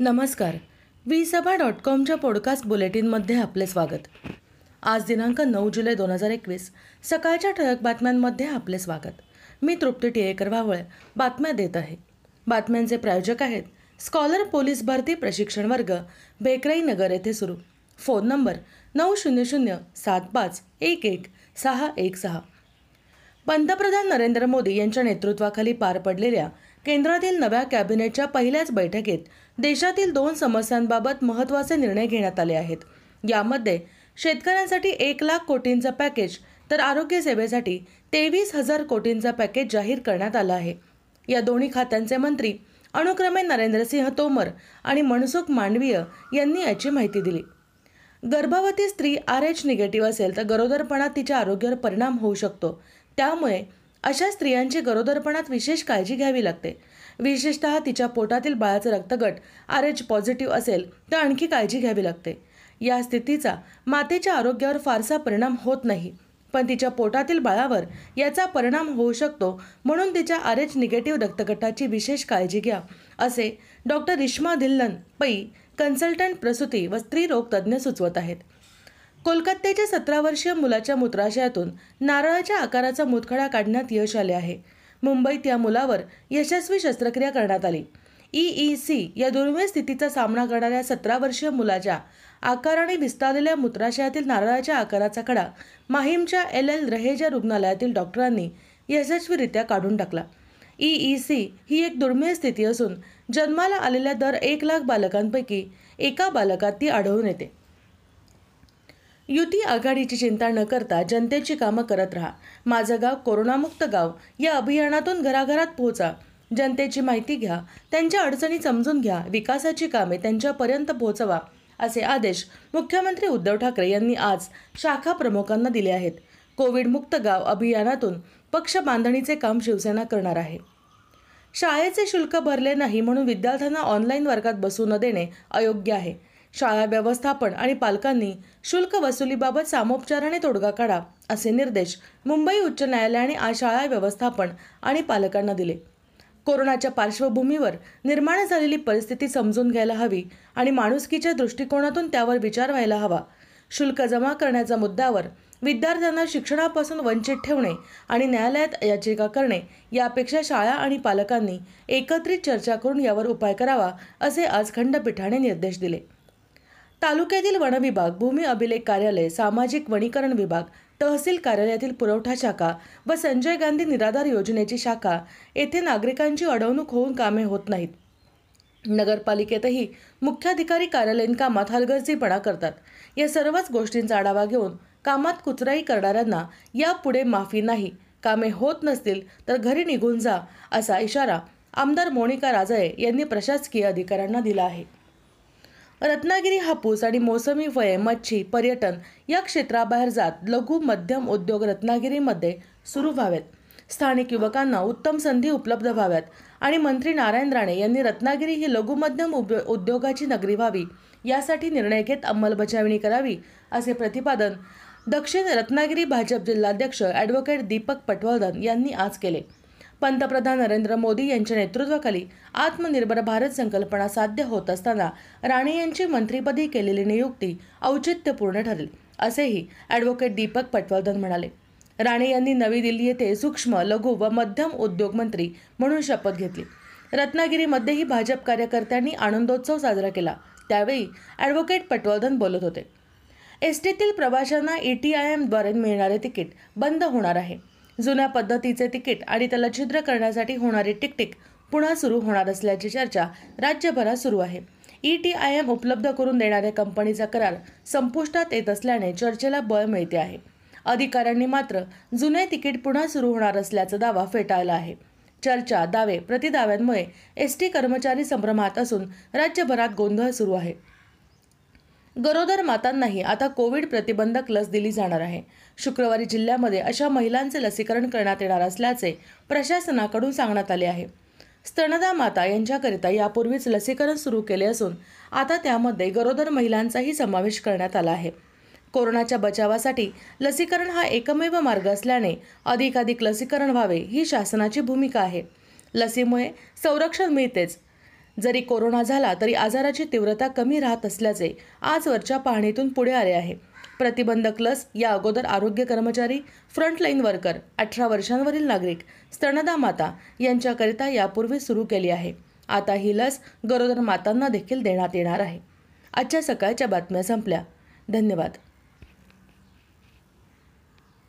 नमस्कार. वी सभा डॉट कॉमच्या पॉडकास्ट बुलेटिनमध्ये आपले स्वागत. आज दिनांक नऊ जुलै दोन हजार एकवीस सकाळच्या ठळक बातम्यांमध्ये आपले स्वागत. मी तृप्ती टिळेकर वावळे बातम्या देत आहे. बातम्यांचे प्रायोजक आहेत स्कॉलर पोलीस भरती प्रशिक्षण वर्ग बेकराई नगर येथे सुरू. फोन नंबर नऊ शून्य शून्य सात पाच एक एक सहा एक सहा. पंतप्रधान नरेंद्र मोदी यांच्या नेतृत्वाखाली पार पडलेल्या केंद्रातील नव्या कॅबिनेटच्या पहिल्याच बैठकीत देशातील दोन समस्यांबाबत महत्त्वाचे निर्णय घेण्यात आले आहेत. यामध्ये शेतकऱ्यांसाठी एक लाख कोटींचं पॅकेज तर आरोग्य सेवेसाठी तेवीस हजार कोटींचं पॅकेज जाहीर करण्यात आलं आहे. या दोन्ही खात्यांचे मंत्री अनुक्रमे नरेंद्रसिंह तोमर आणि मनसुख मांडवीय यांनी याची माहिती दिली. गर्भवती स्त्री आर एच निगेटिव्ह असेल तर गरोदरपणात तिच्या आरोग्यावर परिणाम होऊ शकतो. त्यामुळे अशा स्त्रियांची गरोदरपणात विशेष काळजी घ्यावी लागते. विशेषतः तिच्या पोटातील बाळाचं रक्तगट आर एच पॉझिटिव्ह असेल तर आणखी काळजी घ्यावी लागते. या स्थितीचा मातेच्या आरोग्यावर फारसा परिणाम होत नाही पण तिच्या पोटातील बाळावर याचा परिणाम होऊ शकतो म्हणून तिच्या आर एच निगेटिव्ह रक्तगटाची विशेष काळजी घ्या असे डॉक्टर रिश्मा धिल्लन पै कन्सल्टंट प्रसूती व स्त्रीरोग तज्ज्ञ सुचवत आहेत. कोलकात्याच्या सतरा वर्षीय मुलाच्या मूत्राशयातून नारळाच्या आकाराचा मुतखडा काढण्यात यश आले आहे. मुंबईत या मुलावर यशस्वी शस्त्रक्रिया करण्यात आली. ई सी या दुर्मिळ स्थितीचा सामना करणाऱ्या सतरा वर्षीय मुलाच्या आकाराने विस्तारलेल्या मूत्राशयातील नारळाच्या आकाराचा खडा माहीमच्या एल एल रहेजा रुग्णालयातील डॉक्टरांनी यशस्वीरित्या काढून टाकला. ई सी ही एक दुर्मिळ स्थिती असून जन्माला आलेल्या दर एक लाख बालकांपैकी एका बालकात ती आढळून येते. युती आघाडीची चिंता न करता जनतेची कामं करत राहा. माझं गाव कोरोनामुक्त गाव. या अभियानातून घराघरात पोहोचा. जनतेची माहिती घ्या. त्यांच्या अडचणी समजून घ्या. विकासाची कामे त्यांच्यापर्यंत पोहोचवा असे आदेश मुख्यमंत्री उद्धव ठाकरे यांनी आज शाखा प्रमुखांना दिले आहेत. कोविडमुक्त गाव अभियानातून पक्ष बांधणीचे काम शिवसेना करणार आहे. शाळेचे शुल्क भरले नाही म्हणून विद्यार्थ्यांना ऑनलाईन वर्गात बसू न देणे अयोग्य आहे. शाळा व्यवस्थापन आणि पालकांनी शुल्क वसुलीबाबत सामोपचाराने तोडगा काढा असे निर्देश मुंबई उच्च न्यायालयाने आज शाळा व्यवस्थापन आणि पालकांना दिले. कोरोनाच्या पार्श्वभूमीवर निर्माण झालेली परिस्थिती समजून घ्यायला हवी आणि माणुसकीच्या दृष्टिकोनातून त्यावर विचार व्हायला हवा. शुल्क जमा करण्याच्या मुद्द्यावर विद्यार्थ्यांना शिक्षणापासून वंचित ठेवणे आणि न्यायालयात याचिका करणे यापेक्षा शाळा आणि पालकांनी एकत्रित चर्चा करून यावर उपाय करावा असे आज खंडपीठाने निर्देश दिले. तालुक्यातील वनविभाग भूमी अभिलेख कार्यालय सामाजिक वनीकरण विभाग तहसील कार्यालयातील पुरवठा शाखा व संजय गांधी निराधार योजनेची शाखा येथे नागरिकांची अडवणूक होऊन कामे होत नाहीत. नगरपालिकेतही मुख्याधिकारी कार्यालयीन कामात हलगर्जीपणा करतात. या सर्वच गोष्टींचा आढावा घेऊन कामात कुचराई करणाऱ्यांना यापुढे माफी नाही कामे होत नसतील तर घरी निघून जा असा इशारा आमदार मोनिका राजळे यांनी प्रशासकीय अधिकाऱ्यांना दिला आहे. रत्नागिरी हापूस आणि मोसमी फळे मच्छी पर्यटन या क्षेत्राबाहेर जात लघु मध्यम उद्योग रत्नागिरीमध्ये सुरू व्हावेत. स्थानिक युवकांना उत्तम संधी उपलब्ध व्हाव्यात आणि मंत्री नारायण राणे यांनी रत्नागिरी ही लघु मध्यम उद्योगाची नगरी व्हावी यासाठी निर्णय घेत अंमलबजावणी करावी असे प्रतिपादन दक्षिण रत्नागिरी भाजप जिल्हाध्यक्ष ॲडव्होकेट दीपक पटवर्धन यांनी आज केले. पंतप्रधान नरेंद्र मोदी यांच्या नेतृत्वाखाली आत्मनिर्भर भारत संकल्पना साध्य होत असताना राणे यांची मंत्रिपदी केलेली नियुक्ती औचित्यपूर्ण ठरेल असेही ॲडव्होकेट दीपक पटवर्धन म्हणाले. राणे यांनी नवी दिल्ली येथे सूक्ष्म लघु व मध्यम उद्योग मंत्री म्हणून शपथ घेतली. रत्नागिरीमध्येही भाजप कार्यकर्त्यांनी आनंदोत्सव साजरा केला त्यावेळी ॲडव्होकेट पटवर्धन बोलत होते. एस टीतील प्रवाशांना ए टी आय एमद्वारे मिळणारे तिकीट बंद होणार आहे. जुन्या पद्धतीचे तिकीट आणि त्याला छिद्र करण्यासाठी होणारी टिकटिक पुन्हा सुरू होणार असल्याची चर्चा राज्यभरात सुरू आहे. ई टी आय एम उपलब्ध करून देणाऱ्या कंपनीचा करार संपुष्टात येत असल्याने चर्चेला बळ मिळते आहे. अधिकाऱ्यांनी मात्र जुने तिकीट पुन्हा सुरू होणार असल्याचा दावा फेटाळला आहे. चर्चा दावे प्रतिदाव्यांमुळे एस टी कर्मचारी संभ्रमात असून राज्यभरात गोंधळ सुरू आहे. गरोदर मातांनाही आता कोविड प्रतिबंधक लस दिली जाणार आहे. शुक्रवारी जिल्ह्यामध्ये अशा महिलांचे लसीकरण करण्यात येणार असल्याचे प्रशासनाकडून सांगण्यात आले आहे. स्तनदा माता यांच्याकरिता यापूर्वीच लसीकरण सुरू केले असून आता त्यामध्ये गरोदर महिलांचाही समावेश करण्यात आला आहे. कोरोनाच्या बचावासाठी लसीकरण हा एकमेव मार्ग असल्याने अधिकाधिक लसीकरण व्हावे ही शासनाची भूमिका आहे. लसीमुळे संरक्षण मिळतेच जरी कोरोना झाला तरी आजाराची तीव्रता कमी राहत असल्याचे आजवरच्या पाहणीतून पुढे आले आहे. प्रतिबंधक लस या अगोदर आरोग्य कर्मचारी फ्रंटलाईन वर्कर अठरा वर्षांवरील नागरिक स्तनदा माता यांच्याकरिता यापूर्वी सुरू केली आहे. आता ही लस गरोदर मातांना देखील देण्यात येणार आहे. आजच्या सकाळच्या बातम्या संपल्या. धन्यवाद.